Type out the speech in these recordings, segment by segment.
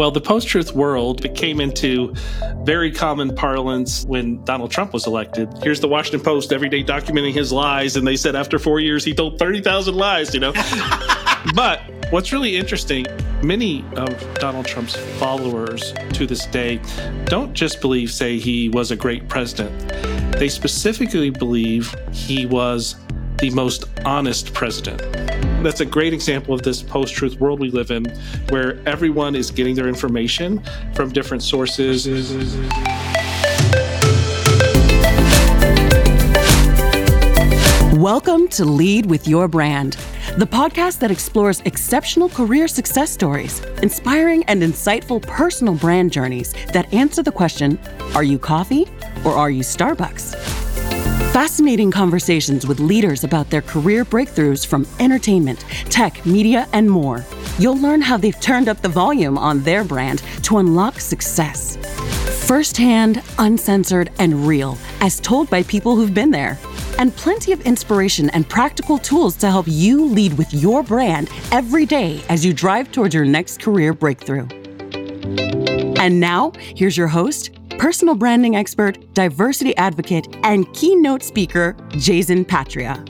Well, the post truth world came into very common parlance when Donald Trump was elected. Here's the Washington Post every day documenting his lies, and they said after four years he told 30,000 lies, you know? but what's really interesting, many of Donald Trump's followers to this day don't just believe, say, he was a great president. They specifically believe he was the most honest president. That's a great example of this post truth world we live in, where everyone is getting their information from different sources. Welcome to Lead with Your Brand, the podcast that explores exceptional career success stories, inspiring and insightful personal brand journeys that answer the question Are you coffee or are you Starbucks? Fascinating conversations with leaders about their career breakthroughs from entertainment, tech, media, and more. You'll learn how they've turned up the volume on their brand to unlock success. Firsthand, uncensored, and real, as told by people who've been there. And plenty of inspiration and practical tools to help you lead with your brand every day as you drive towards your next career breakthrough. And now, here's your host, personal branding expert, diversity advocate, and keynote speaker, Jayzen Patria.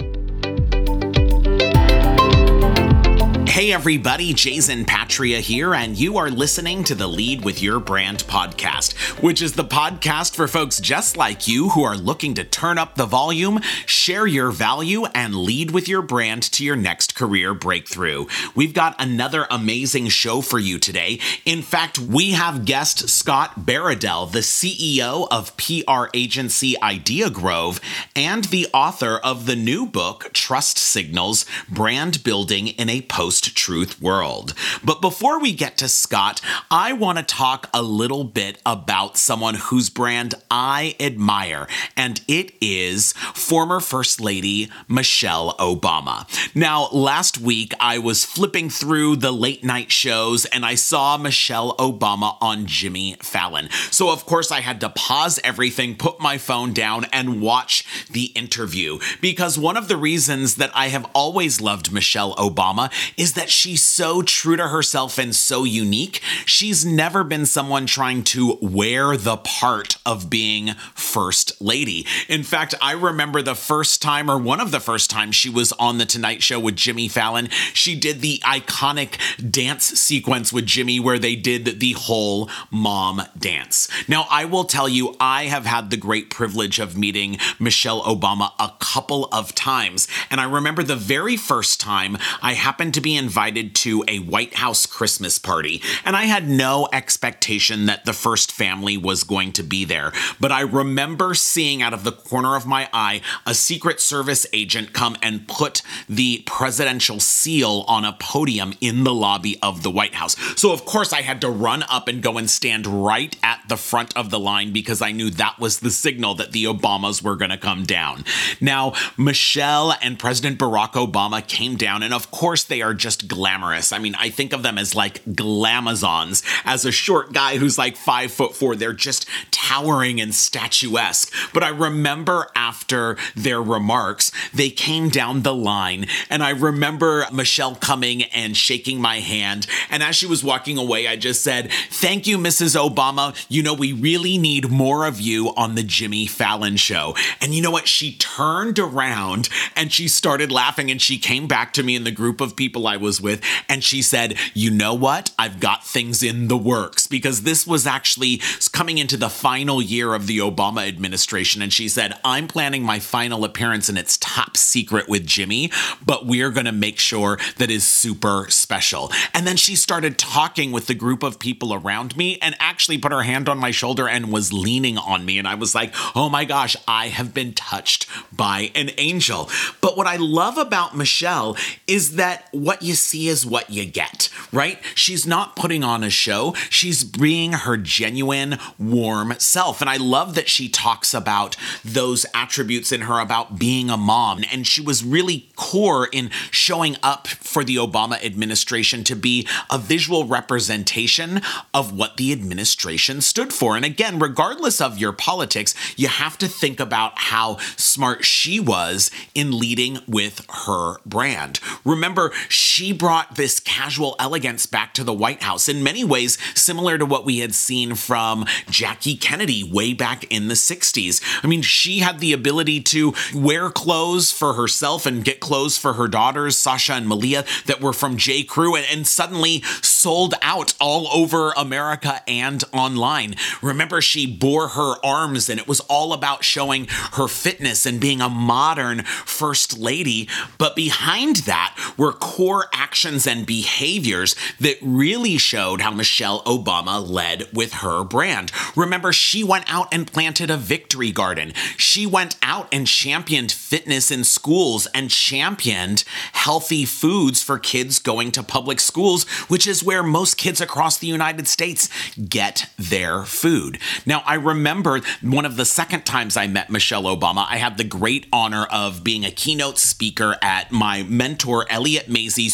Hey everybody, Jayzen Patria here, and you are listening to the Lead with Your Brand podcast, which is the podcast for folks just like you who are looking to turn up the volume, share your value, and lead with your brand to your next career breakthrough. We've got another amazing show for you today. In fact, we have guest Scott Baradell, the CEO of PR agency Idea Grove and the author of the new book, Trust Signals Brand Building in a Post truth world. But before we get to Scott, I want to talk a little bit about someone whose brand I admire, and it is former First Lady Michelle Obama. Now, last week I was flipping through the late night shows and I saw Michelle Obama on Jimmy Fallon. So, of course, I had to pause everything, put my phone down, and watch the interview because one of the reasons that I have always loved Michelle Obama is is that she's so true to herself and so unique. She's never been someone trying to wear the part of being first lady. In fact, I remember the first time, or one of the first times she was on The Tonight Show with Jimmy Fallon, she did the iconic dance sequence with Jimmy where they did the whole mom dance. Now, I will tell you, I have had the great privilege of meeting Michelle Obama a couple of times. And I remember the very first time I happened to be invited to a White House Christmas party, and I had no expectation that the first family was going to be there. But I remember seeing out of the corner of my eye a Secret Service agent come and put the presidential seal on a podium in the lobby of the White House. So, of course, I had to run up and go and stand right at the front of the line because I knew that was the signal that the Obamas were going to come down. Now, Michelle and President Barack Obama came down, and of course, they are just just glamorous. I mean, I think of them as like glamazons. As a short guy who's like five foot four, they're just towering and statuesque. But I remember after their remarks, they came down the line, and I remember Michelle coming and shaking my hand. And as she was walking away, I just said, Thank you, Mrs. Obama. You know, we really need more of you on the Jimmy Fallon show. And you know what? She turned around and she started laughing, and she came back to me in the group of people I was with, and she said, You know what? I've got things in the works because this was actually coming into the final year of the Obama administration. And she said, I'm planning my final appearance and it's top secret with Jimmy, but we're going to make sure that is super special. And then she started talking with the group of people around me and actually put her hand on my shoulder and was leaning on me. And I was like, oh my gosh, I have been touched by an angel. But what I love about Michelle is that what you you see is what you get, right? She's not putting on a show. She's being her genuine, warm self. And I love that she talks about those attributes in her about being a mom. And she was really core in showing up for the Obama administration to be a visual representation of what the administration stood for. And again, regardless of your politics, you have to think about how smart she was in leading with her brand. Remember, she she brought this casual elegance back to the White House in many ways similar to what we had seen from Jackie Kennedy way back in the 60s. I mean, she had the ability to wear clothes for herself and get clothes for her daughters, Sasha and Malia, that were from J. Crew and, and suddenly sold out all over America and online. Remember, she bore her arms and it was all about showing her fitness and being a modern first lady. But behind that were core actions and behaviors that really showed how Michelle Obama led with her brand. Remember, she went out and planted a victory garden. She went out and championed fitness in schools and championed healthy foods for kids going to public schools, which is where most kids across the United States get their food. Now, I remember one of the second times I met Michelle Obama, I had the great honor of being a keynote speaker at my mentor, Elliott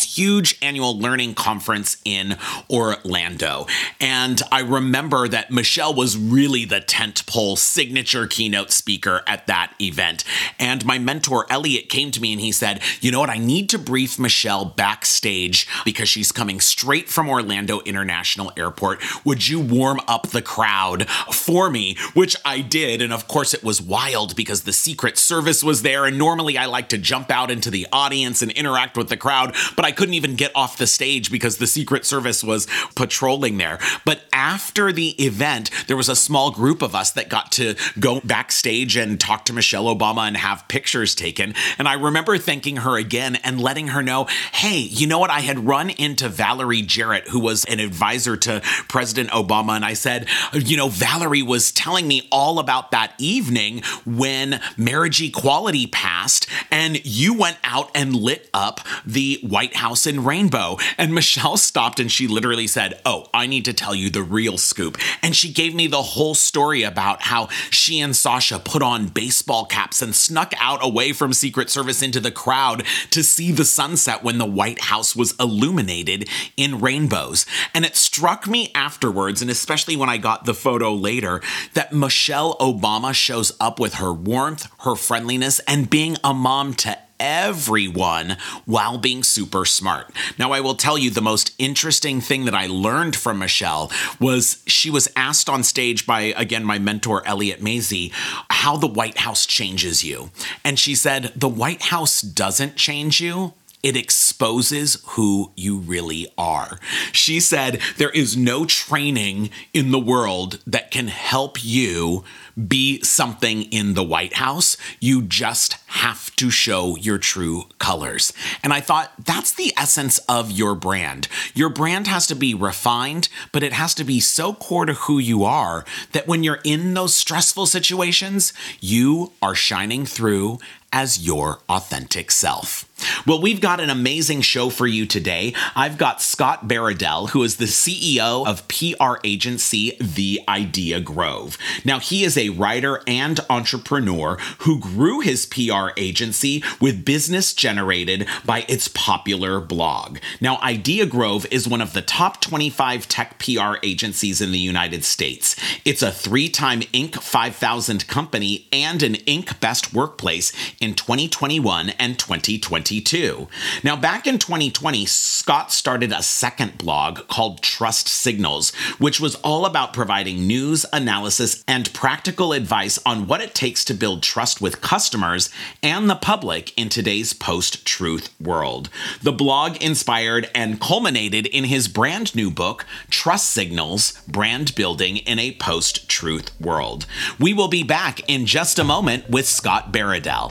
Huge annual learning conference in Orlando. And I remember that Michelle was really the tentpole signature keynote speaker at that event. And my mentor, Elliott, came to me and he said, You know what? I need to brief Michelle backstage because she's coming straight from Orlando International Airport. Would you warm up the crowd for me? Which I did. And of course, it was wild because the Secret Service was there. And normally I like to jump out into the audience and interact with the crowd, but I couldn't even get off the stage because the Secret Service was patrolling there. But after the event, there was a small group of us that got to go backstage and talk to Michelle Obama and have pictures taken. And I remember thanking her again and letting her know, hey, you know what? I had run into Valerie Jarrett, who was an advisor to President Obama. And I said, you know, Valerie was telling me all about that evening when marriage equality passed and you went out and lit up the White House in rainbow. And Michelle stopped and she literally said, Oh, I need to tell you the real scoop. And she gave me the whole story about how she and Sasha put on baseball caps and snuck out away from Secret Service into the crowd to see the sunset when the White House was illuminated in rainbows. And it struck me afterwards, and especially when I got the photo later, that Michelle Obama shows up with her warmth, her friendliness, and being a mom to everyone while being super smart. Now, I will tell you the most interesting thing that I learned from Michelle was she was asked on stage by, again, my mentor, Elliott Masie, how the White House changes you. And she said, The White House doesn't change you it exposes who you really are. She said, There is no training in the world that can help you be something in the White House. You just have to show your true colors. And I thought that's the essence of your brand. Your brand has to be refined, but it has to be so core to who you are that when you're in those stressful situations, you are shining through as your authentic self. Well, we've got an amazing show for you today. I've got Scott Baradell, who is the CEO of PR agency The Idea Grove. Now, he is a writer and entrepreneur who grew his PR agency with business generated by its popular blog. Now, Idea Grove is one of the top 25 tech PR agencies in the United States. It's a three time Inc. 5000 company and an Inc. Best Workplace in 2021 and 2022. Now, back in 2020, Scott started a second blog called Trust Signals, which was all about providing news, analysis, and practical advice on what it takes to build trust with customers and the public in today's post truth world. The blog inspired and culminated in his brand new book, Trust Signals Brand Building in a Post Truth World. We will be back in just a moment with Scott Baradell.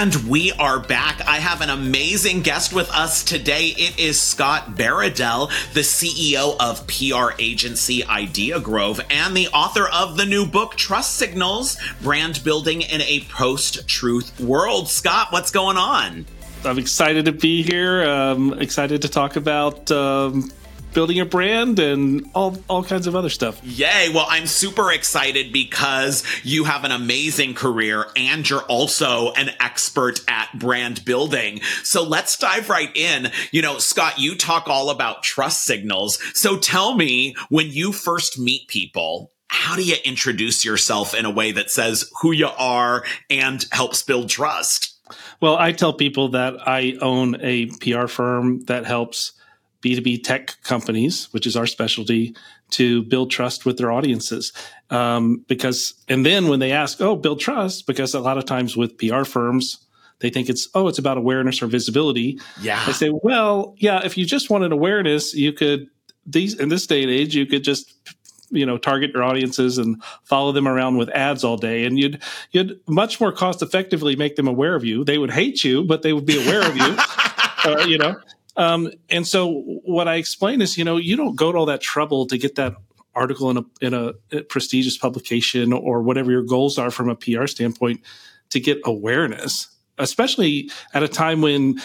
And we are back. I have an amazing guest with us today. It is Scott Baradell, the CEO of PR agency Idea Grove and the author of the new book, Trust Signals Brand Building in a Post Truth World. Scott, what's going on? I'm excited to be here. Um, excited to talk about um, building a brand and all all kinds of other stuff. Yay. Well, I'm super excited because you have an amazing career and you're also an expert at brand building. So let's dive right in. You know, Scott, you talk all about trust signals. So tell me when you first meet people, how do you introduce yourself in a way that says who you are and helps build trust? Well, I tell people that I own a PR firm that helps B2B tech companies, which is our specialty, to build trust with their audiences. Um, because, and then when they ask, oh, build trust, because a lot of times with PR firms, they think it's, oh, it's about awareness or visibility. Yeah. I say, well, yeah, if you just wanted awareness, you could, these, in this day and age, you could just, you know, target your audiences and follow them around with ads all day. And you'd, you'd much more cost effectively make them aware of you. They would hate you, but they would be aware of you. Uh, you know, um, and so what I explain is, you know, you don't go to all that trouble to get that article in a in a prestigious publication or whatever your goals are from a PR standpoint to get awareness, especially at a time when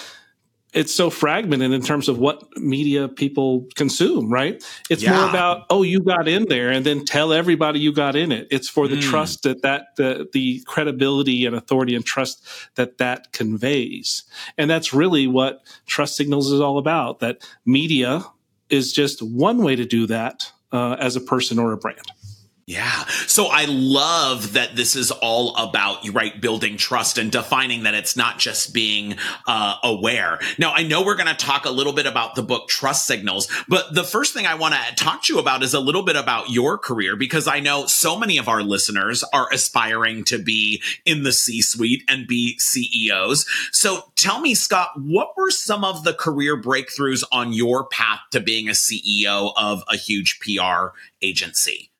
it's so fragmented in terms of what media people consume, right? It's yeah. more about, oh, you got in there and then tell everybody you got in it. It's for the mm. trust that that, the, the credibility and authority and trust that that conveys. And that's really what trust signals is all about. That media is just one way to do that uh, as a person or a brand. Yeah. So I love that this is all about, right, building trust and defining that it's not just being uh, aware. Now, I know we're going to talk a little bit about the book Trust Signals, but the first thing I want to talk to you about is a little bit about your career because I know so many of our listeners are aspiring to be in the C suite and be CEOs. So tell me, Scott, what were some of the career breakthroughs on your path to being a CEO of a huge PR agency?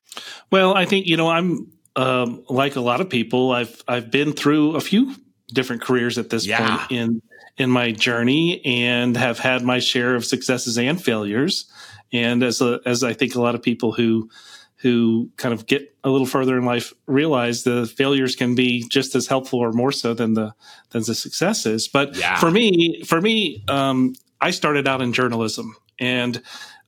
Well, I think you know I'm um, like a lot of people. I've I've been through a few different careers at this yeah. point in in my journey, and have had my share of successes and failures. And as a, as I think a lot of people who who kind of get a little further in life realize the failures can be just as helpful or more so than the than the successes. But yeah. for me, for me, um, I started out in journalism, and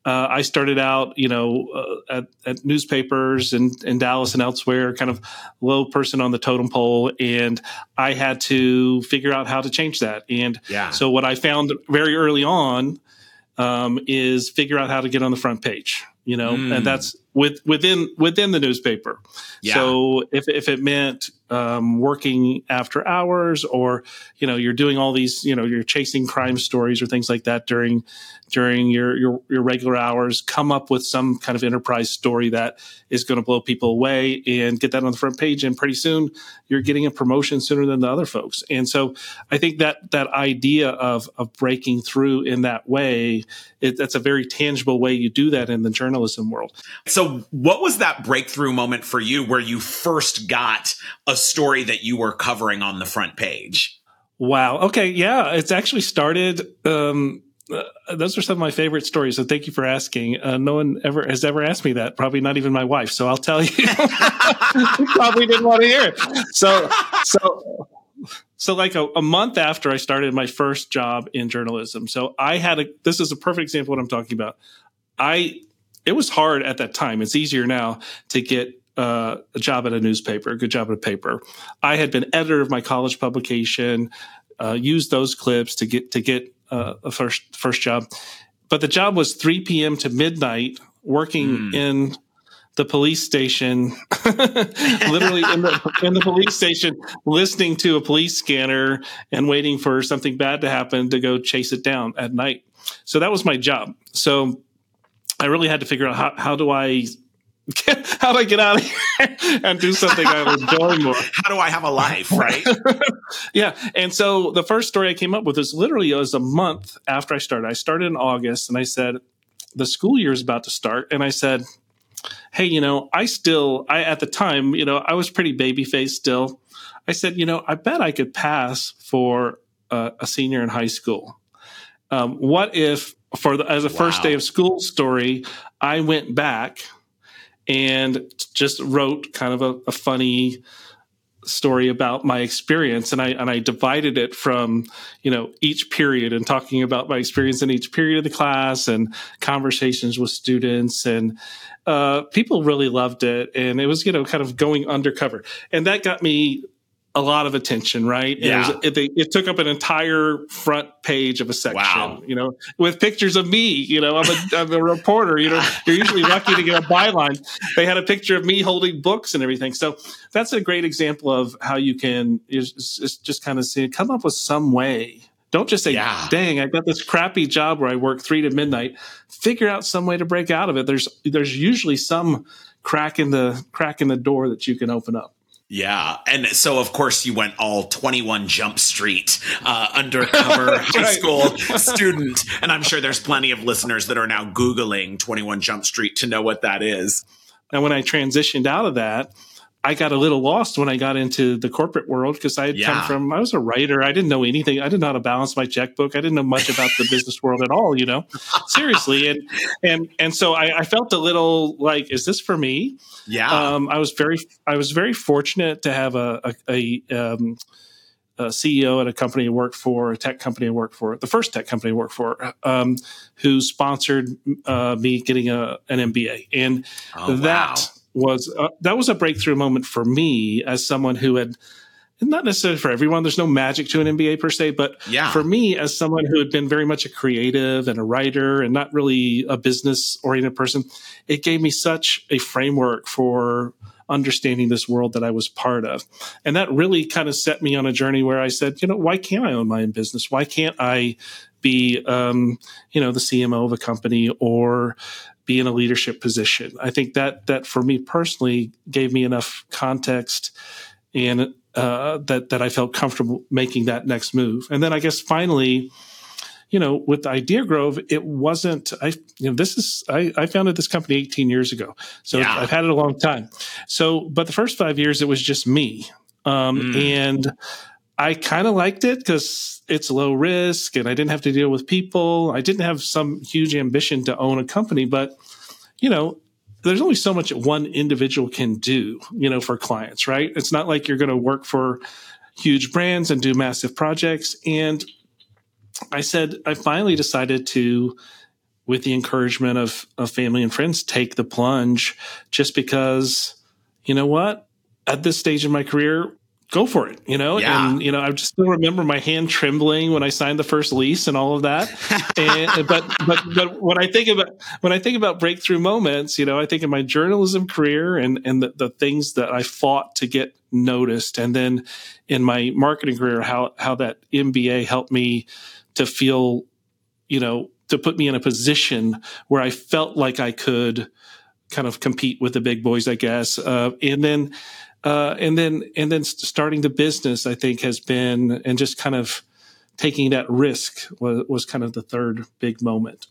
uh, I started out, you know, uh, at, at, newspapers in, in Dallas and elsewhere, kind of low person on the totem pole, and I had to figure out how to change that. And yeah. so, what I found very early on um, is figure out how to get on the front page, you know, mm. and that's with within within the newspaper. Yeah. So if if it meant um, working after hours, or you know, you're doing all these, you know, you're chasing crime stories or things like that during during your, your, your regular hours, come up with some kind of enterprise story that is going to blow people away and get that on the front page. And pretty soon you're getting a promotion sooner than the other folks. And so I think that that idea of of breaking through in that way, it, that's a very tangible way you do that in the journalism world. So what was that breakthrough moment for you where you first got a story that you were covering on the front page? Wow. Okay. Yeah. It's actually started um, uh, those are some of my favorite stories. So thank you for asking. Uh, no one ever has ever asked me that. Probably not even my wife. So I'll tell you. probably didn't want to hear it. So, so, so like a, a, month after I started my first job in journalism. So I had a. This is a perfect example of what I'm talking about. I. It was hard at that time. It's easier now to get uh, a job at a newspaper, a good job at a paper. I had been editor of my college publication. Uh, used those clips to get to get uh, a first first job, but the job was 3 p.m. to midnight, working mm. in the police station, literally in the in the police station, listening to a police scanner and waiting for something bad to happen to go chase it down at night. So that was my job. So I really had to figure out how how do I how do I get out of here and do something I enjoy more? How do I have a life, right? yeah. And so the first story I came up with was literally it was a month after I started. I started in August and I said, the school year is about to start. And I said, Hey, you know, I still, I, at the time, you know, I was pretty baby faced still. I said, you know, I bet I could pass for a, a senior in high school. Um, what if for the, as a wow. first day of school story, I went back and just wrote kind of a, a funny story about my experience. And I and I divided it from you know each period and talking about my experience in each period of the class and conversations with students. And uh, people really loved it. And it was you know kind of going undercover. And that got me a lot of attention, right? Yeah. It, was, it, it, took up an entire front page of a section, wow. you know, with pictures of me. You know, I'm a, I'm a reporter. You know, you're usually lucky to get a byline. They had a picture of me holding books and everything. So that's a great example of how you can just, just kind of see, come up with some way. Don't just say, yeah. "Dang, I got this crappy job where I work three to midnight." Figure out some way to break out of it. There's there's usually some crack in the crack in the door that you can open up. Yeah. And so, of course, you went all 21 Jump Street uh, undercover high school student. And I'm sure there's plenty of listeners that are now Googling 21 Jump Street to know what that is. And when I transitioned out of that, I got a little lost when I got into the corporate world because I had yeah. come from, I was a writer. I didn't know anything. I didn't know how to balance my checkbook. I didn't know much about the business world at all, you know, seriously. And, and, and so I, I, felt a little like, is this for me? Yeah. Um, I was very, I was very fortunate to have a, a, a, um, a CEO at a company I worked for, a tech company I worked for, the first tech company I worked for, um, who sponsored uh, me getting a, an MBA. And oh, that, wow was uh, that was a breakthrough moment for me as someone who had not necessarily for everyone. There's no magic to an MBA per se, but yeah. for me, as someone who had been very much a creative and a writer and not really a business oriented person, it gave me such a framework for understanding this world that I was part of. And that really kind of set me on a journey where I said, you know, why can't I own my own business? Why can't I be, um, you know, the CMO of a company or be in a leadership position. I think that that for me personally gave me enough context and uh, that that I felt comfortable making that next move. And then I guess finally, you know, with Idea Grove, it wasn't. I you know this is I, I founded this company 18 years ago, so yeah. I've had it a long time. So, but the first five years it was just me, um, mm. and I kind of liked it because it's low risk and I didn't have to deal with people. I didn't have some huge ambition to own a company, but you know, there's only so much one individual can do, you know, for clients, right? It's not like you're going to work for huge brands and do massive projects. And I said, I finally decided to, with the encouragement of, of family and friends, take the plunge just because, you know what? At this stage in my career, go for it, you know? Yeah. And, you know, I just still remember my hand trembling when I signed the first lease and all of that. and, but, but, but when I think about, when I think about breakthrough moments, you know, I think of my journalism career and, and the, the things that I fought to get noticed. And then in my marketing career, how, how that MBA helped me to feel, you know, to put me in a position where I felt like I could kind of compete with the big boys, I guess. Uh, and then, uh, and then and then starting the business, I think, has been and just kind of taking that risk was, was kind of the third big moment.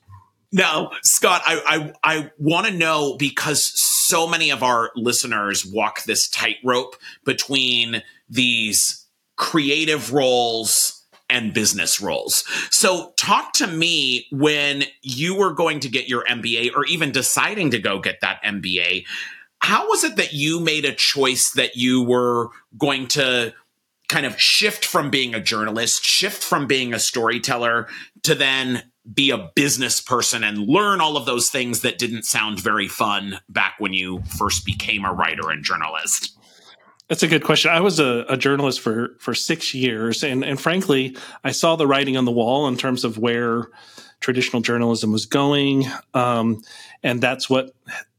Now, Scott, I I, I want to know because so many of our listeners walk this tightrope between these creative roles and business roles. So, talk to me when you were going to get your MBA or even deciding to go get that MBA how was it that you made a choice that you were going to kind of shift from being a journalist, shift from being a storyteller to then be a business person and learn all of those things that didn't sound very fun back when you first became a writer and journalist? That's a good question. I was a, a, journalist for for six years, and and frankly, I saw the writing on the wall in terms of where traditional journalism was going, um, and that's what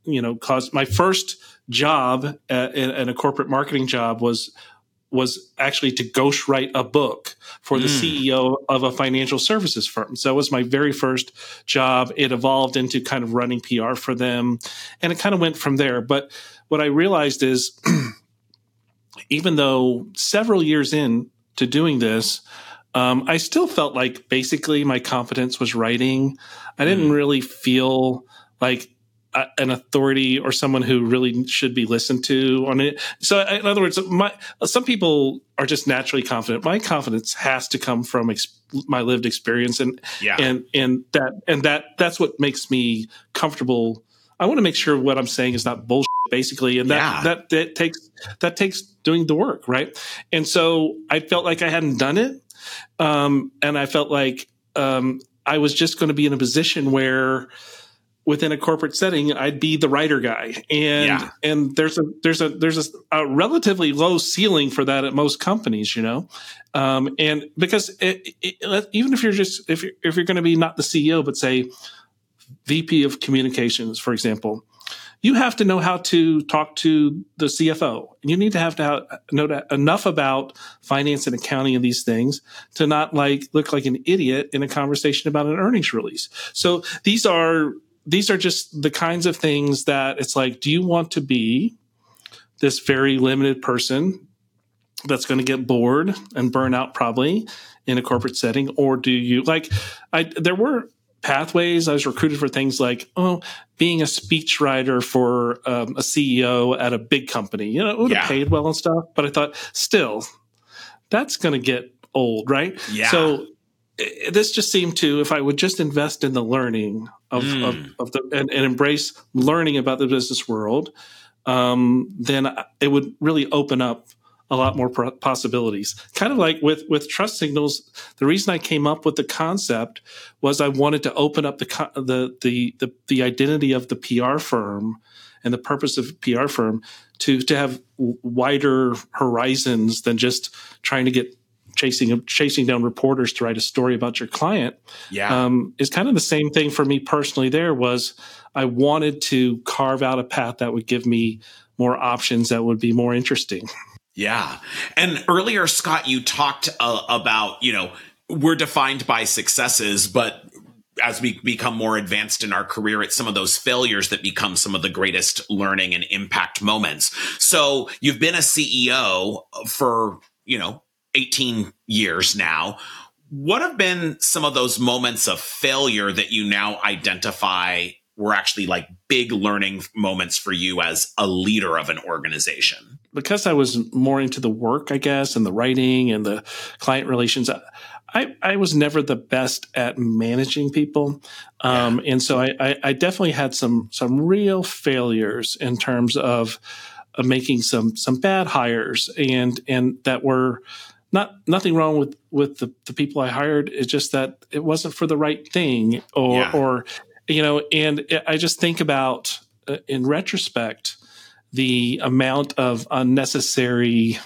you know, caused my first job at, in a corporate marketing job was was actually to ghostwrite a book for the mm. CEO of a financial services firm. So it was my very first job. It evolved into kind of running PR for them, and it kind of went from there. But what I realized is, even though several years in to doing this, um, I still felt like basically my confidence was writing. I didn't mm. really feel like an authority or someone who really should be listened to on it. So, in other words, my some people are just naturally confident. My confidence has to come from ex- my lived experience, and yeah. and and that and that that's what makes me comfortable. I want to make sure what I'm saying is not bullshit basically. And that, yeah. that, that takes, that takes doing the work. Right. And so I felt like I hadn't done it. Um, and I felt like, um, I was just going to be in a position where, within a corporate setting, I'd be the writer guy, and yeah. and there's a there's a there's a, a, relatively low ceiling for that at most companies, you know, um, and because it, it, even if you're just if you're, if you're going to be not the CEO but say VP of communications, for example, you have to know how to talk to the CFO. You need to have to have, know enough about finance and accounting and these things to not like look like an idiot in a conversation about an earnings release. So these are these are just the kinds of things that it's like, do you want to be this very limited person that's going to get bored and burn out probably in a corporate setting? Or do you like, I, there were pathways. I was recruited for things like, oh, being a speechwriter for um, a CEO at a big company. You know, it would have yeah. paid well and stuff. But I thought, still, that's going to get old, right? Yeah. So this just seemed to if I would just invest in the learning of, mm. of, of, the and, and, embrace learning about the business world, um, then it would really open up a lot more possibilities. Kind of like with with trust signals, the reason I came up with the concept was I wanted to open up the the the the, the identity of the PR firm and the purpose of PR firm to to have wider horizons than just trying to get chasing chasing down reporters to write a story about your client yeah. um, is kind of the same thing for me personally there was i wanted to carve out a path that would give me more options that would be more interesting. Yeah. And earlier scott you talked uh, about you know we're defined by successes but as we become more advanced in our career, it's some of those failures that become some of the greatest learning and impact moments. So you've been a CEO for, you know, 18 years now. What have been some of those moments of failure that you now identify were actually like big learning moments for you as a leader of an organization? Because I was more into the work, I guess, and the writing and the client relations. I, I was never the best at managing people. Um, yeah. and so I, I, I, definitely had some, some real failures in terms of, of making some, some bad hires and, and that were, not nothing wrong with with the, the people I hired. It's just that it wasn't for the right thing, or yeah. or you know. And I just think about uh, in retrospect the amount of unnecessary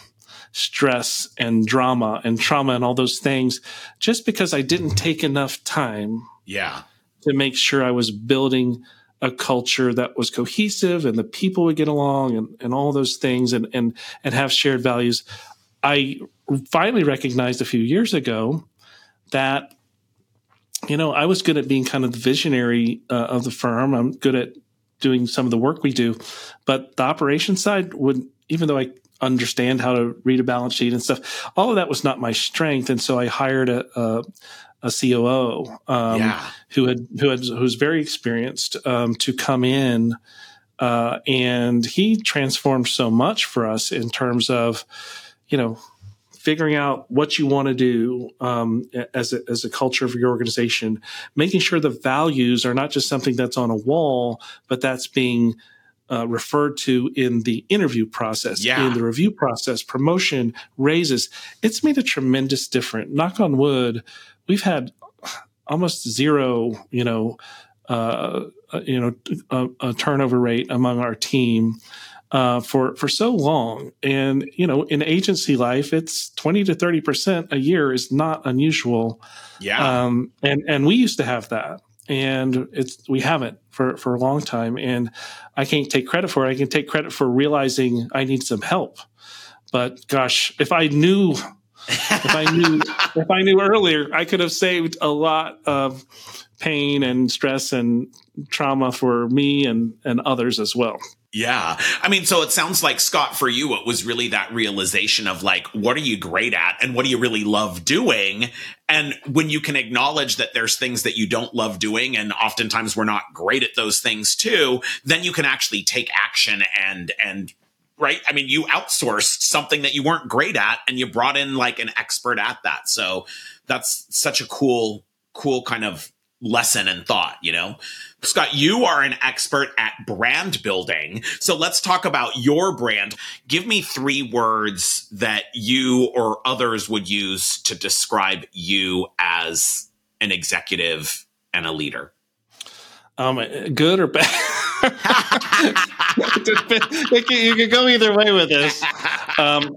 stress and drama and trauma and all those things just because I didn't take enough time. Yeah. To make sure I was building a culture that was cohesive and the people would get along and, and all those things and, and, and have shared values. I finally recognized a few years ago that you know I was good at being kind of the visionary uh, of the firm. I'm good at doing some of the work we do, but the operation side would even though I understand how to read a balance sheet and stuff, all of that was not my strength, and so I hired a. a a COO um, yeah. who had who had who was very experienced um, to come in, uh, and he transformed so much for us in terms of, you know, figuring out what you want to do um, as, a, as a culture of your organization, making sure the values are not just something that's on a wall, but that's being uh, referred to in the interview process, yeah. in the review process, promotion, raises. It's made a tremendous difference. Knock on wood, we've had almost zero, you know, uh, uh you know, a, a turnover rate among our team uh, for for so long. And you know, in agency life, it's twenty to thirty percent a year is not unusual. Yeah. Um, and and we used to have that, and it's we haven't for for a long time. And I can't take credit for it. I can take credit for realizing I need some help. But gosh, if I knew. if I knew if I knew earlier, I could have saved a lot of pain and stress and trauma for me and and others as well. Yeah. I mean, so it sounds like Scott, for you, it was really that realization of like, what are you great at and what do you really love doing? And when you can acknowledge that there's things that you don't love doing, and oftentimes we're not great at those things too, then you can actually take action and, and, right? I mean, you outsourced something that you weren't great at and you brought in like an expert at that. So that's such a cool, cool kind of lesson and thought, you know? Scott, you are an expert at brand building. So let's talk about your brand. Give me three words that you or others would use to describe you as an executive and a leader. Um, good or bad? you can go either way with this. Um,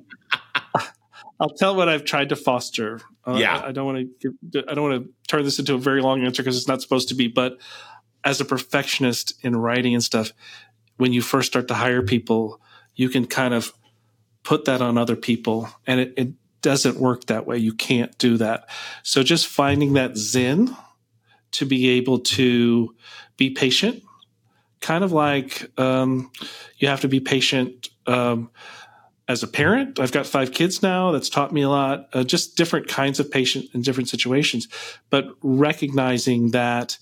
I'll tell what I've tried to foster. Uh, yeah, I, I don't want to. I don't want to turn this into a very long answer because it's not supposed to be. But as a perfectionist in writing and stuff, when you first start to hire people, you can kind of put that on other people, and it, it doesn't work that way. You can't do that. So just finding that zen to be able to be patient, kind of like um, you have to be patient. Um, as a parent, I've got five kids now. That's taught me a lot, uh, just different kinds of patient in different situations, but recognizing that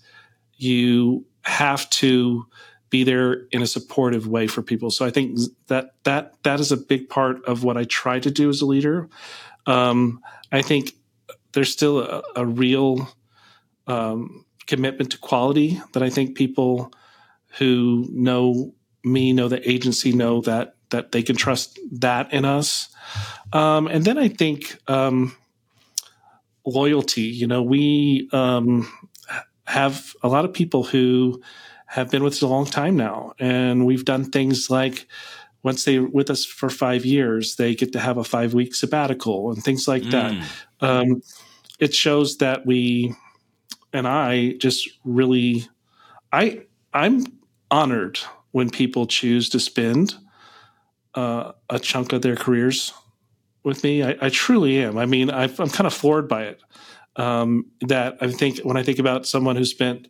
you have to be there in a supportive way for people. So I think that that that is a big part of what I try to do as a leader. Um, I think there's still a, a real um, commitment to quality that I think people who know me, know the agency, know that that they can trust that in us. Um, and then I think um, loyalty. You know, we um, have a lot of people who have been with us a long time now, and we've done things like once they're with us for five years, they get to have a five week sabbatical and things like mm. that. Um, it shows that we and I just really, I I'm honored when people choose to spend uh, a chunk of their careers with me. I, I truly am. I mean, i am kind of floored by it. Um, that I think when I think about someone who spent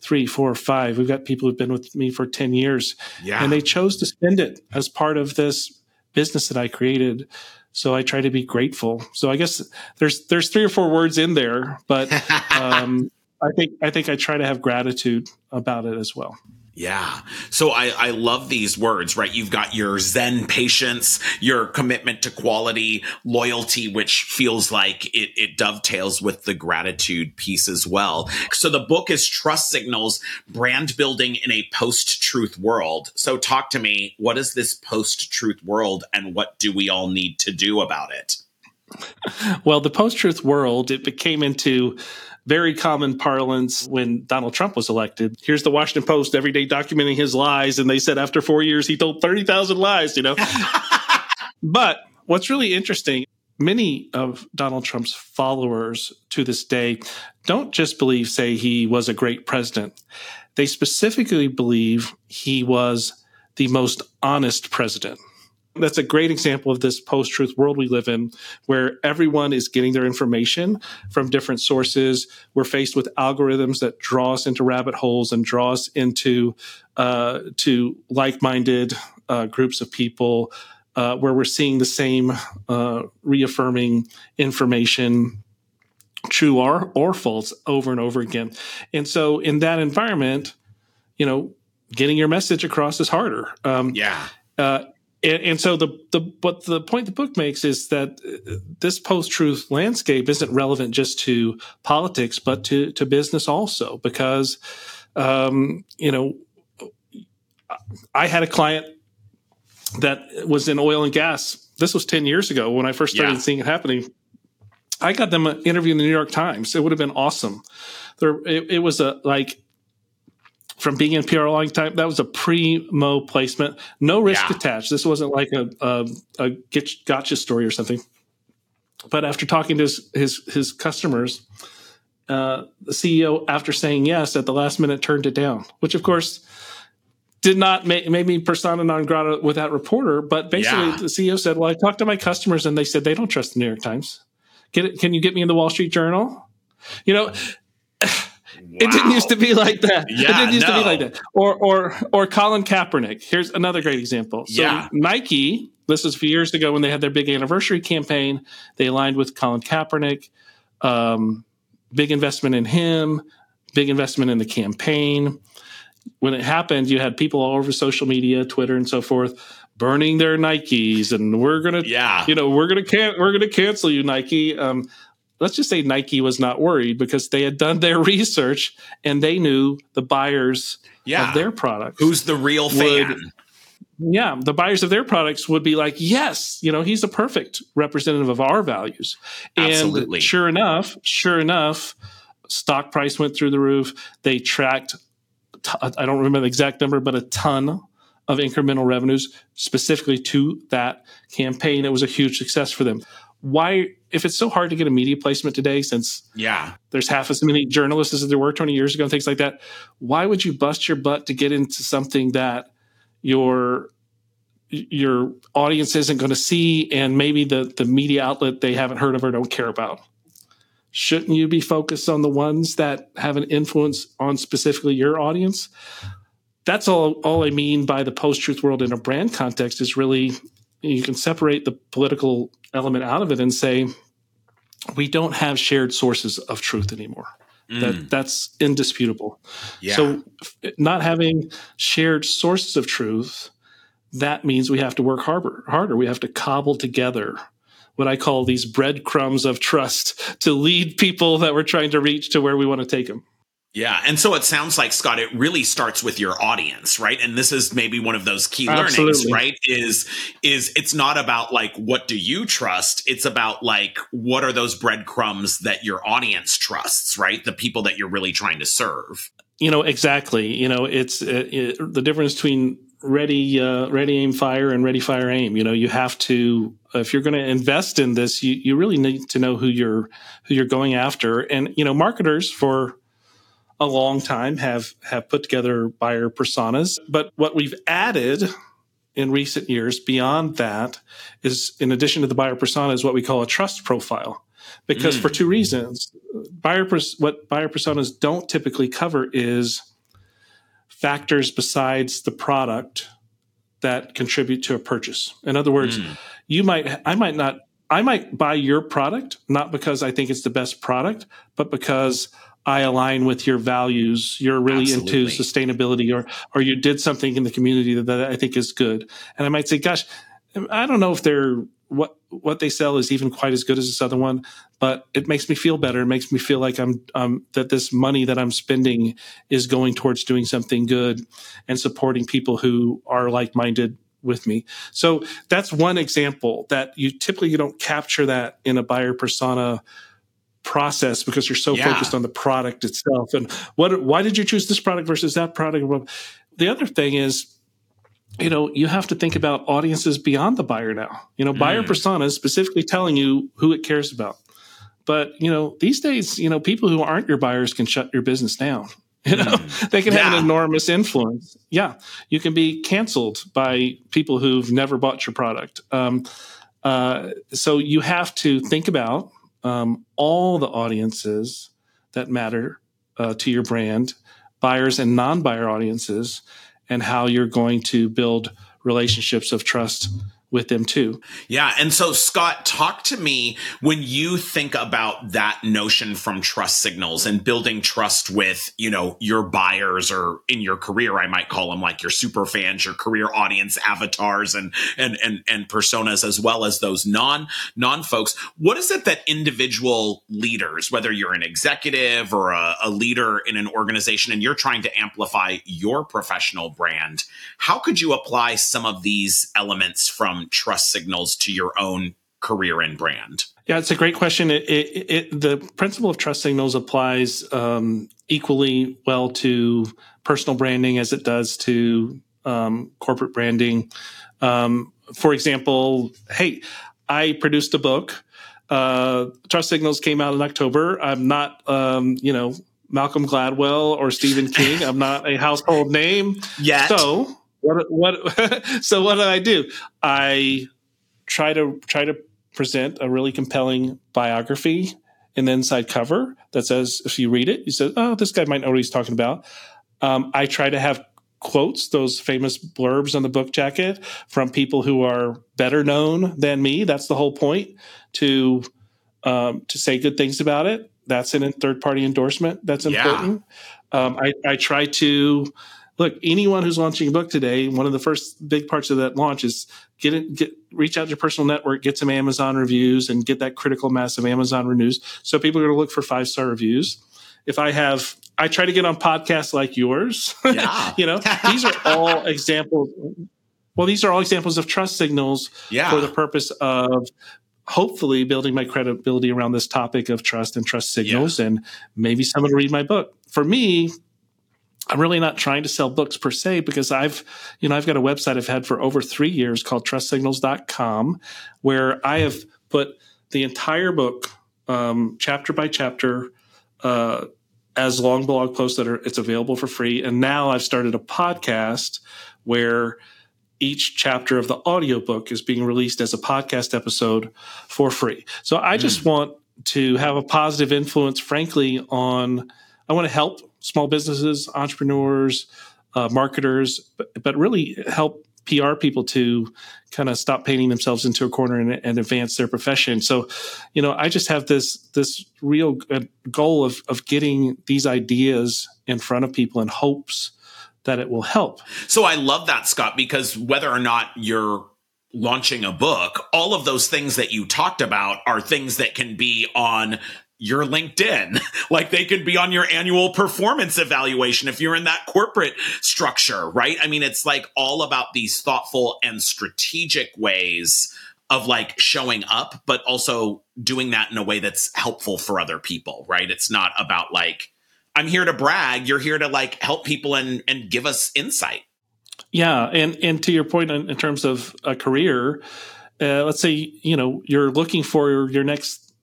three, four, five, we've got people who've been with me for 10 years yeah. and they chose to spend it as part of this business that I created. So I try to be grateful. So I guess there's, there's three or four words in there, but, um, I think, I think I try to have gratitude about it as well. Yeah. So I, I love these words, right? You've got your Zen patience, your commitment to quality, loyalty, which feels like it, it dovetails with the gratitude piece as well. So the book is Trust Signals Brand Building in a Post Truth World. So talk to me. What is this post truth world and what do we all need to do about it? Well, the post truth world, it became into very common parlance when Donald Trump was elected. Here's the Washington Post every day documenting his lies. And they said after four years, he told 30,000 lies, you know? but what's really interesting, many of Donald Trump's followers to this day don't just believe, say, he was a great president. They specifically believe he was the most honest president. That's a great example of this post truth world we live in, where everyone is getting their information from different sources. We're faced with algorithms that draw us into rabbit holes and draw us into uh, to like minded uh, groups of people, uh, where we're seeing the same uh, reaffirming information true or, or false over and over again. And so in that environment, you know, getting your message across is harder. Um, yeah. Uh, and, and, so the the but the point the book makes is that uh, this post truth landscape isn't relevant just to politics, but to to business also, because um, you know I had a client that was in oil and gas. This was ten years ago when I first started yeah. seeing it happening. I got them an interview in the New York Times. It would have been awesome. There, it, it was a like from being in PR a long time, that was a primo placement, no risk yeah. attached. This wasn't like a, a, a gotcha story or something. But after talking to his his, his customers, uh, the CEO, after saying yes at the last minute, turned it down, which of course did not make, made me persona non grata with that reporter. But basically, yeah. the CEO said, "Well, I talked to my customers, and they said they don't trust the New York Times. Get it? Can you get me in the Wall Street Journal? You know." It didn't used to be like that. Yeah, it didn't used no. to be like that. Or or or Colin Kaepernick. Here's another great example. So yeah. Nike, this was a few years ago when they had their big anniversary campaign. They aligned with Colin Kaepernick. Um, big investment in him. Big investment in the campaign. When it happened, you had people all over social media, Twitter, and so forth, burning their Nikes, and we're gonna, yeah, you know, we're gonna can- we're gonna cancel you, Nike. Um, let's just say Nike was not worried because they had done their research and they knew the buyers yeah. of their products. Who's the real fan? Would, yeah, the buyers of their products would be like, yes, you know, he's a perfect representative of our values. Absolutely. And sure enough, sure enough, stock price went through the roof. They tracked, I don't remember the exact number, but a ton of incremental revenues specifically to that campaign. It was a huge success for them. Why, if it's so hard to get a media placement today, since yeah, there's half as many journalists as there were 20 years ago and things like that, why would you bust your butt to get into something that your your audience isn't going to see and maybe the the media outlet they haven't heard of or don't care about? Shouldn't you be focused on the ones that have an influence on specifically your audience? that's all all I mean by the post truth world in a brand context is really you can separate the political element out of it and say we don't have shared sources of truth anymore. Mm. That that's indisputable. Yeah. So not having shared sources of truth, that means we have to work harder. Harder. We have to cobble together what I call these breadcrumbs of trust to lead people that we're trying to reach to where we want to take them. Yeah. And so it sounds like, Scott, it really starts with your audience, right? And this is maybe one of those key learnings, right? Is, is it's not about like, what do you trust? It's about like, what are those breadcrumbs that your audience trusts, right? The people that you're really trying to serve. You know, exactly. You know, it's it, it, the difference between ready, uh, ready, aim, fire and ready, fire, aim. You know, you have to, if you're going to invest in this, you, you really need to know who you're, who you're going after. And, you know, marketers for, a long time have have put together buyer personas. But what we've added in recent years beyond that is in addition to the buyer persona is what we call a trust profile. Because mm. for two reasons, buyer pers- what buyer personas don't typically cover is factors besides the product that contribute to a purchase. In other words, mm. you might I might not I might buy your product not because I think it's the best product, but because I align with your values. You're really Absolutely. into sustainability or, or you did something in the community that, that I think is good. And I might say, gosh, I don't know if they're what what they sell is even quite as good as this other one, but it makes me feel better. It makes me feel like I'm um, that this money that I'm spending is going towards doing something good and supporting people who are like minded with me. So that's one example that you typically you don't capture that in a buyer persona process because you're so yeah. focused on the product itself and what why did you choose this product versus that product the other thing is you know you have to think about audiences beyond the buyer now you know mm. buyer persona is specifically telling you who it cares about but you know these days you know people who aren't your buyers can shut your business down you know mm. they can yeah. have an enormous influence yeah you can be canceled by people who've never bought your product um, uh, so you have to think about um, all the audiences that matter uh, to your brand, buyers and non buyer audiences, and how you're going to build relationships of trust with them too. Yeah. And so, Scott, talk to me when you think about that notion from trust signals and building trust with, you know, your buyers or in your career, I might call them like your super fans, your career audience avatars and, and, and, and personas, as well as those non, non folks. What is it that individual leaders, whether you're an executive or a, a leader in an organization and you're trying to amplify your professional brand, how could you apply some of these elements from trust signals to your own career and brand? Yeah, it's a great question. It, it, it, the principle of trust signals applies um, equally well to personal branding as it does to um, corporate branding. Um, for example, hey, I produced a book. Uh, trust signals came out in October. I'm not, um, you know, Malcolm Gladwell or Stephen King. I'm not a household name. Yet. So what what so what do I do? I try to try to present a really compelling biography in the inside cover that says if you read it, you say, "Oh, this guy might know what he's talking about." Um, I try to have quotes, those famous blurbs on the book jacket from people who are better known than me. That's the whole point to um, to say good things about it. That's an third party endorsement. That's important. Yeah. Um, I, I, try to look, anyone who's launching a book today, one of the first big parts of that launch is get it, get, reach out to your personal network, get some Amazon reviews and get that critical mass of Amazon reviews. So people are going to look for five star reviews. If I have, I try to get on podcasts like yours. Yeah. you know, these are all examples. Well, these are all examples of trust signals yeah. for the purpose of hopefully building my credibility around this topic of trust and trust signals yeah. and maybe someone will read my book. For me, I'm really not trying to sell books per se because I've, you know, I've got a website I've had for over three years called trustsignals.com where I have put the entire book, um, chapter by chapter, uh, as long blog posts that are, it's available for free. And now I've started a podcast where each chapter of the audiobook is being released as a podcast episode for free. So I just mm. want to have a positive influence, frankly, on, I want to help small businesses, entrepreneurs, uh, marketers, but, but really help PR people to kind of stop painting themselves into a corner and, and, advance their profession. So, you know, I just have this this real uh, goal of of getting these ideas in front of people in hopes that it will help. So I love that, Scott, because whether or not you're launching a book, all of those things that you talked about are things that can be on your LinkedIn. like they could be on your annual performance evaluation if you're in that corporate structure, right? I mean, it's like all about these thoughtful and strategic ways of like showing up, but also doing that in a way that's helpful for other people, right? It's not about like, I'm here to brag. You're here to like help people and, and give us insight. Yeah. And, and to your point in, in terms of a career, uh, let's say, you know, you're looking for your next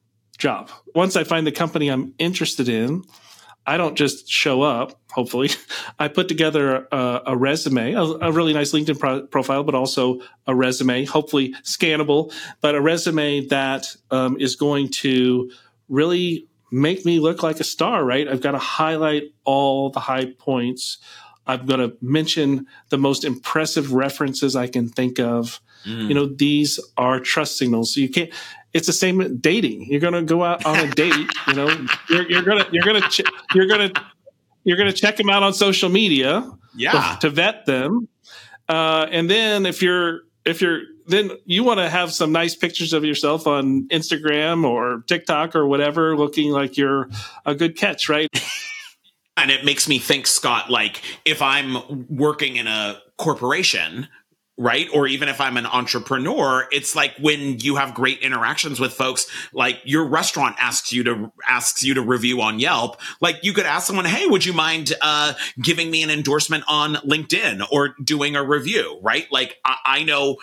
job. Once I find the company I'm interested in, I don't just show up, hopefully. I put together a, a resume, a, a, really nice LinkedIn pro- profile, but also a resume, hopefully scannable, but a resume that um, is going to really make me look like a star, right? I've got to highlight all the high points. I'm going to mention the most impressive references I can think of. Mm. You know, these are trust signals. So you can't, it's the same dating. You're going to go out on a date. You know, you're, you're gonna you're gonna ch- you're gonna you're gonna check them out on social media. Yeah. To, to vet them, uh, and then if you're if you're then you want to have some nice pictures of yourself on Instagram or TikTok or whatever, looking like you're a good catch, right? and it makes me think, Scott, like if I'm working in a corporation right? Or even if I'm an entrepreneur, it's like when you have great interactions with folks, like your restaurant asks you to asks you to review on Yelp. Like you could ask someone, "Hey, would you mind uh, giving me an endorsement on LinkedIn or doing a review?" Right? Like I, I know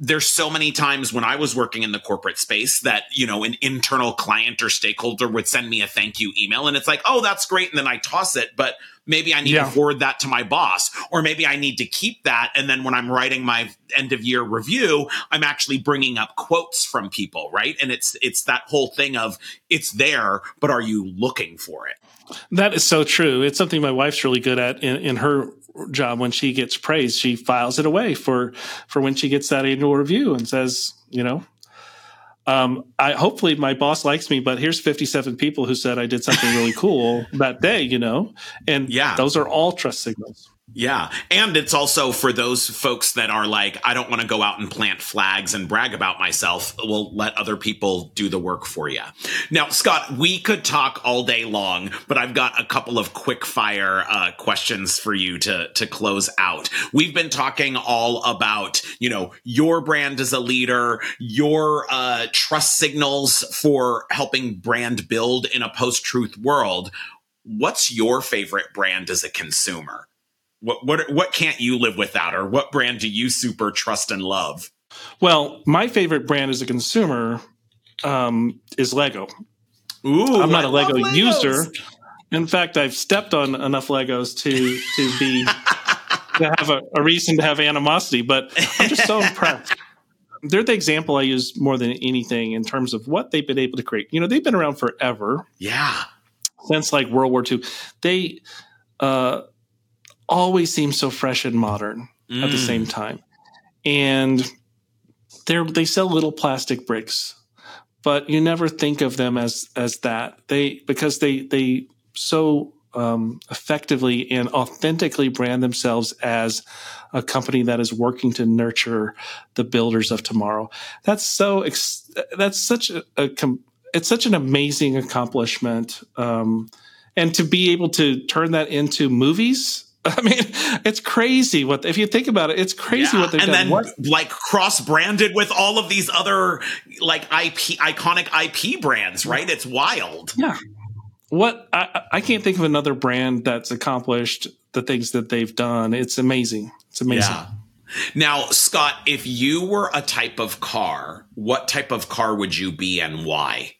there's so many times when I was working in the corporate space that, you know, an internal client or stakeholder would send me a thank you email and it's like, oh, that's great. And then I toss it. But maybe I need yeah. to forward that to my boss, or maybe I need to keep that. And then when I'm writing my end of year review, I'm actually bringing up quotes from people, right? And it's, it's that whole thing of it's there, but are you looking for it? That is so true. It's something my wife's really good at in, in her job when she gets praise she files it away for for when she gets that annual review and says you know um, I hopefully my boss likes me, but here's 57 people who said I did something really cool that day, you know, and yeah, those are all trust signals. Yeah. And it's also for those folks that are like, I don't want to go out and plant flags and brag about myself. We'll let other people do the work for you. Now, Scott, we could talk all day long, but I've got a couple of quick fire uh, questions for you to, to close out. We've been talking all about, you know, your brand as a leader, your uh, trust signals for helping brand build in a post truth world. What's your favorite brand as a consumer? What what what can't you live without, or what brand do you super trust and love? Well, my favorite brand as a consumer um, is Lego. Ooh, I'm not I a Lego user. In fact, I've stepped on enough Legos to to be to have a, a reason to have animosity. But I'm just so impressed. They're the example I use more than anything in terms of what they've been able to create. You know, they've been around forever. Yeah. Since like World War II. They uh, always seem so fresh and modern mm. at the same mm. time. And they they sell little plastic bricks, but you never think of them as as that. They because they they so um, effectively and authentically brand themselves as a company that is working to nurture the builders of tomorrow. That's so. Ex- that's such a, a com- it's such an amazing accomplishment, um, and to be able to turn that into movies I mean, it's crazy what if you think about it, it's crazy yeah, what they've and done. then what? like cross branded with all of these other like IP iconic IP brands, right? It's wild. Yeah. What I, I can't think of another brand that's accomplished the things that they've done. It's amazing. It's amazing. Yeah. Now, Scott, if you were a type of car, what type of car would you be and why?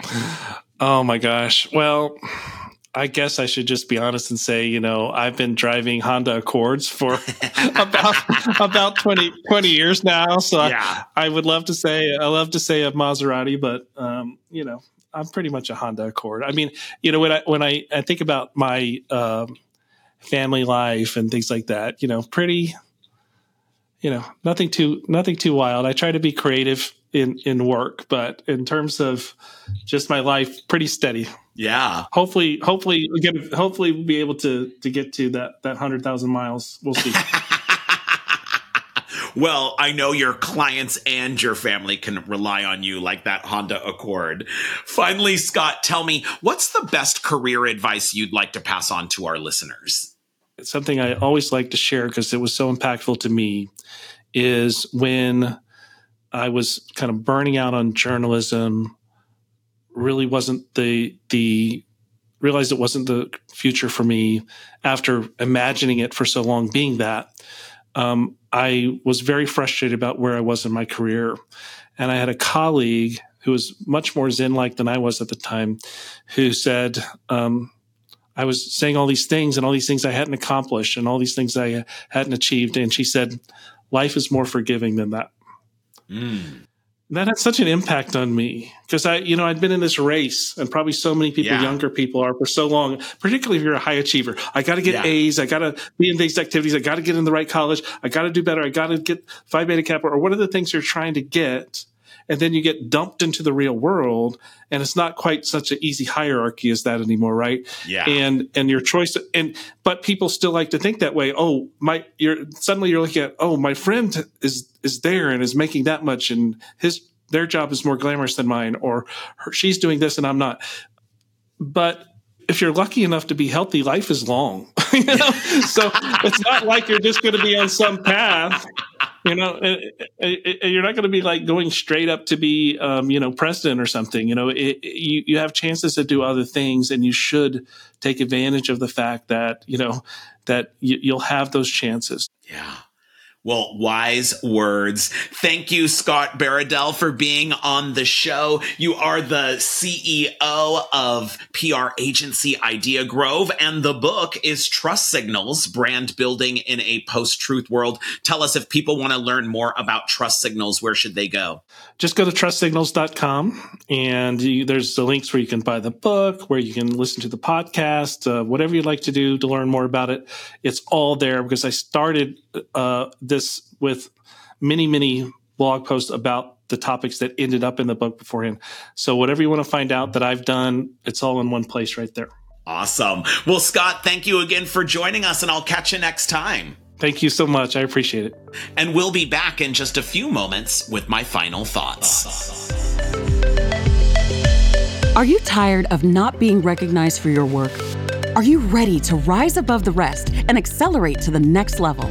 oh my gosh. Well, I guess I should just be honest and say, you know, I've been driving Honda Accords for about about 20, 20 years now. So yeah. I, I, would love to say I love to say a Maserati, but um, you know, I'm pretty much a Honda Accord. I mean, you know, when I when I, I think about my um, family life and things like that, you know, pretty you know, nothing too nothing too wild. I try to be creative in in work, but in terms of just my life, pretty steady. Yeah. Hopefully, hopefully, get hopefully we'll be able to to get to that that hundred thousand miles. We'll see. well, I know your clients and your family can rely on you like that Honda Accord. Finally, Scott, tell me what's the best career advice you'd like to pass on to our listeners? It's something I always like to share because it was so impactful to me. Is when I was kind of burning out on journalism really wasn't the the realized it wasn't the future for me after imagining it for so long being that. Um, i was very frustrated about where i was in my career and i had a colleague who was much more zen like than i was at the time who said um, i was saying all these things and all these things i hadn't accomplished and all these things i hadn't achieved and she said life is more forgiving than that mm that had such an impact on me because I, you know, I'd been in this race, and probably so many people, yeah. younger people, are for so long. Particularly if you're a high achiever, I got to get yeah. A's, I got to be in these activities, I got to get in the right college, I got to do better, I got to get Phi Beta Kappa, or what are the things you're trying to get? And then you get dumped into the real world and it's not quite such an easy hierarchy as that anymore right? Yeah. And and your choice and but people still like to think that way. Oh my you're suddenly you're looking at oh my friend is is there and is making that much and his their job is more glamorous than mine or her, she's doing this and i'm not. But if you're lucky enough to be healthy life is long you know? So it's not like you're just going to be on some path you know, uh, uh, uh, you're not going to be like going straight up to be, um, you know, president or something. You know, you you have chances to do other things, and you should take advantage of the fact that you know that you, you'll have those chances. Yeah. Well, wise words. Thank you, Scott Baradell, for being on the show. You are the CEO of PR agency Idea Grove, and the book is Trust Signals Brand Building in a Post Truth World. Tell us if people want to learn more about Trust Signals, where should they go? Just go to trustsignals.com, and you, there's the links where you can buy the book, where you can listen to the podcast, uh, whatever you'd like to do to learn more about it. It's all there because I started uh, this with many, many blog posts about the topics that ended up in the book beforehand. So whatever you want to find out that I've done, it's all in one place right there. Awesome. Well, Scott, thank you again for joining us, and I'll catch you next time. Thank you so much. I appreciate it. And we'll be back in just a few moments with my final thoughts. Are you tired of not being recognized for your work? Are you ready to rise above the rest and accelerate to the next level?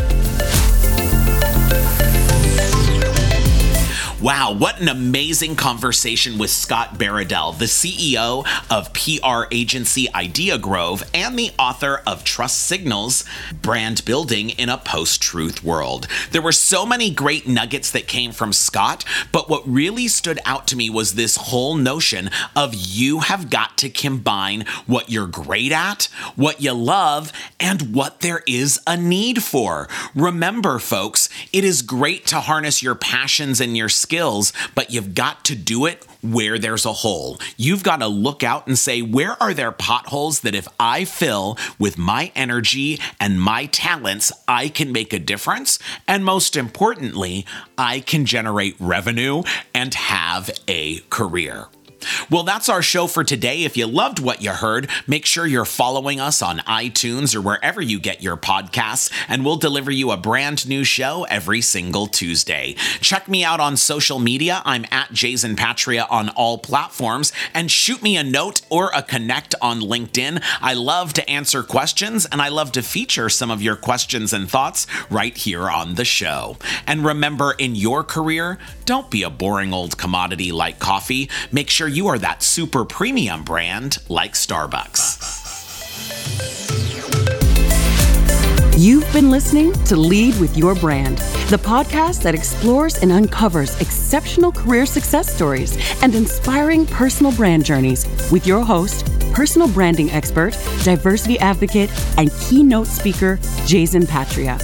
Wow, what an amazing conversation with Scott Baradell, the CEO of PR agency Idea Grove and the author of Trust Signals Brand Building in a Post Truth World. There were so many great nuggets that came from Scott, but what really stood out to me was this whole notion of you have got to combine what you're great at, what you love, and what there is a need for. Remember, folks, It is great to harness your passions and your skills, but you've got to do it where there's a hole. You've got to look out and say, where are there potholes that if I fill with my energy and my talents, I can make a difference? And most importantly, I can generate revenue and have a career. Well, that's our show for today. If you loved what you heard, make sure you're following us on iTunes or wherever you get your podcasts, and we'll deliver you a brand new show every single Tuesday. Check me out on social media. I'm at Jayzen Patria on all platforms, and shoot me a note or a connect on LinkedIn. I love to answer questions, and I love to feature some of your questions and thoughts right here on the show. And remember, in your career, don't be a boring old commodity like coffee. Make sure you are that super premium brand like Starbucks. You've been listening to Lead with Your Brand, the podcast that explores and uncovers exceptional career success stories and inspiring personal brand journeys with your host, personal branding expert, diversity advocate, and keynote speaker, Jayzen Patria.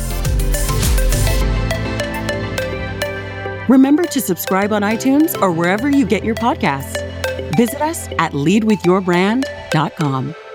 Remember to subscribe on iTunes or wherever you get your podcasts. Visit us at leadwithyourbrand.com.